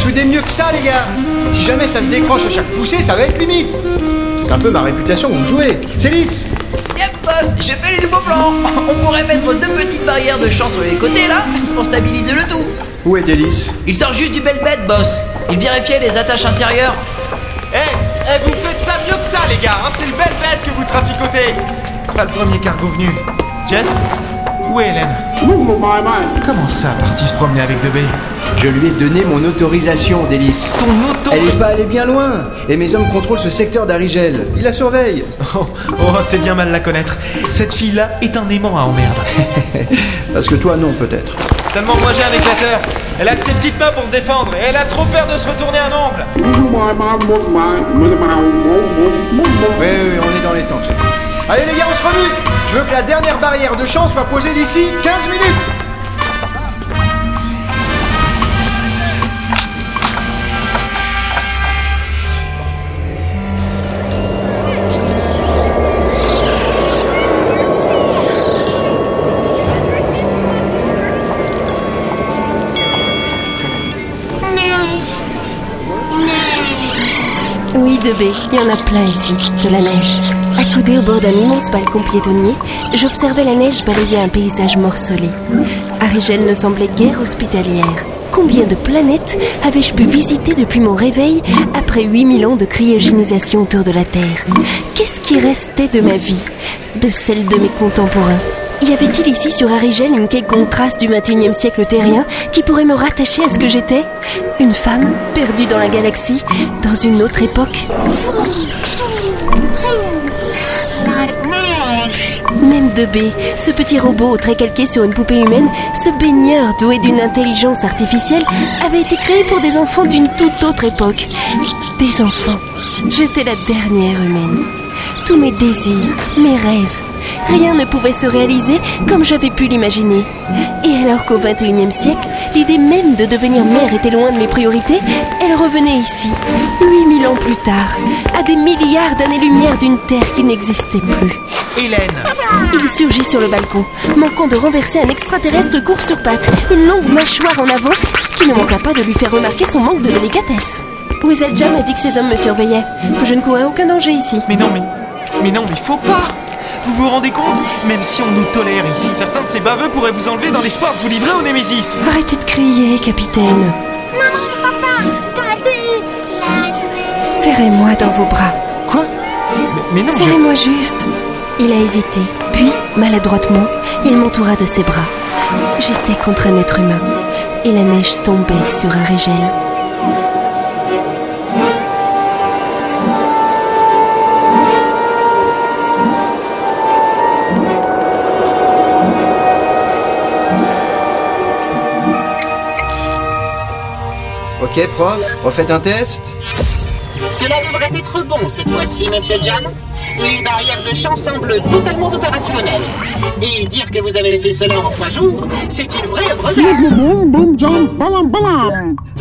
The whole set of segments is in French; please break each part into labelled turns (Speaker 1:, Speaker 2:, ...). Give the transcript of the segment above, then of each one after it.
Speaker 1: soudez mieux que ça, les gars Si jamais ça se décroche à chaque poussée, ça va être limite C'est un peu ma réputation que vous jouez. Célis
Speaker 2: Yep, boss, je fais les nouveaux plans. On pourrait mettre deux petites barrières de champ sur les côtés là, pour stabiliser le tout.
Speaker 1: Où est Délice
Speaker 2: Il sort juste du bel bed, boss. Il vérifiait les attaches intérieures.
Speaker 3: Eh, eh, vous faites ça mieux que ça, les gars. hein, c'est le bel bête que vous traficotez. Pas le premier cargo venu. Jess Où est Hélène Comment ça, partie se promener avec Debé
Speaker 1: Je lui ai donné mon autorisation, Délice.
Speaker 3: Ton auto
Speaker 1: Elle est pas allée bien loin Et mes hommes contrôlent ce secteur d'Arigel. Ils la surveillent
Speaker 3: Oh, oh, c'est bien mal la connaître. Cette fille-là est un aimant à emmerde.
Speaker 1: Parce que toi, non, peut-être.
Speaker 3: Seulement moi j'ai un éclateur. Elle a que ses petites mains pour se défendre et elle a trop peur de se retourner un ongle.
Speaker 1: Oui, oui, on est dans les temps, chef. Allez, les gars, on se remue Je veux que la dernière barrière de champ soit posée d'ici 15 minutes
Speaker 4: Oui, de il y en a plein ici, de la neige. Accoudé au bord d'un immense balcon piétonnier, j'observais la neige balayer un paysage morcelé. Arigel ne semblait guère hospitalière. Combien de planètes avais-je pu visiter depuis mon réveil après 8000 ans de cryogénisation autour de la Terre? Qu'est-ce qui restait de ma vie De celle de mes contemporains? Y avait-il ici sur Arigel une quelconque trace du 21e siècle terrien qui pourrait me rattacher à ce que j'étais? Une femme perdue dans la galaxie, dans une autre époque? Même de B, ce petit robot très calqué sur une poupée humaine, ce baigneur doué d'une intelligence artificielle, avait été créé pour des enfants d'une toute autre époque. Des enfants. J'étais la dernière humaine. Tous mes désirs, mes rêves, rien ne pouvait se réaliser comme j'avais pu l'imaginer. Et alors qu'au XXIe siècle, l'idée même de devenir mère était loin de mes priorités, elle revenait ici, 8000 ans plus tard, à des milliards d'années-lumière d'une Terre qui n'existait plus.
Speaker 3: Hélène
Speaker 4: Il surgit sur le balcon, manquant de renverser un extraterrestre court sur pattes, une longue mâchoire en avant qui ne manqua pas de lui faire remarquer son manque de délicatesse. Weaseljam a dit que ses hommes me surveillaient, que je ne courais aucun danger ici.
Speaker 3: Mais non, mais. Mais non, mais faut pas Vous vous rendez compte? Même si on nous tolère ici, certains de ces baveux pourraient vous enlever dans l'espoir de vous livrer au Némésis.
Speaker 4: Arrêtez de crier, capitaine. Serrez-moi dans vos bras.
Speaker 3: Quoi? Mais, mais non, je...
Speaker 4: Serrez-moi juste. Il a hésité, puis, maladroitement, il m'entoura de ses bras. J'étais contre un être humain, et la neige tombait sur un régel.
Speaker 1: Ok, prof, refaites un test
Speaker 5: Cela devrait être bon cette fois-ci, monsieur Jam. Les barrières de champ semblent totalement opérationnelles. Et dire que vous avez fait cela en trois jours, c'est une vraie œuvre d'art.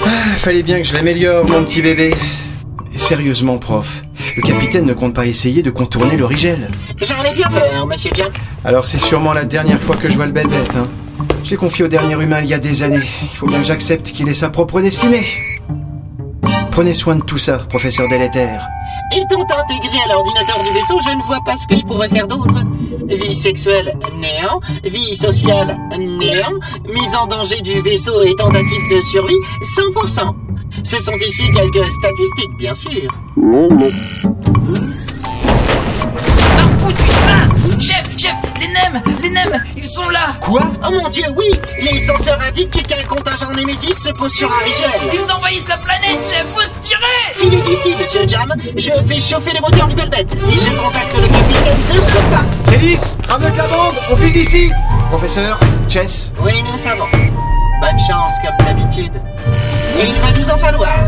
Speaker 1: Ah, Fallait bien que je l'améliore, mon petit bébé. Sérieusement, prof, le capitaine ne compte pas essayer de contourner le rigel.
Speaker 5: J'en ai bien peur, monsieur Jam.
Speaker 1: Alors c'est sûrement la dernière fois que je vois le bel bête, hein. Je l'ai confié au dernier humain il y a des années. Il faut bien que j'accepte qu'il ait sa propre destinée. Prenez soin de tout ça, professeur Déléter.
Speaker 5: Étant intégré à l'ordinateur du vaisseau, je ne vois pas ce que je pourrais faire d'autre. Vie sexuelle, néant. Vie sociale, néant. Mise en danger du vaisseau et tentative de survie, 100%. Ce sont ici quelques statistiques, bien sûr.
Speaker 2: Foutu ah Chef, chef, les nems, les nems, ils sont là
Speaker 1: Quoi
Speaker 5: Oh mon dieu, oui Les censeurs indiquent qu'un contingent Némésis se pose sur Arigel.
Speaker 2: Ils envahissent la planète, chef, faut se tirer
Speaker 5: Il est ici, monsieur Jam. Je fais chauffer les moteurs du Belbet et je contacte le capitaine de ce pas.
Speaker 1: Hélice, ramène la bande, on file d'ici Professeur, Chess,
Speaker 5: Oui, nous savons. Bonne chance, comme d'habitude. Il va nous en falloir.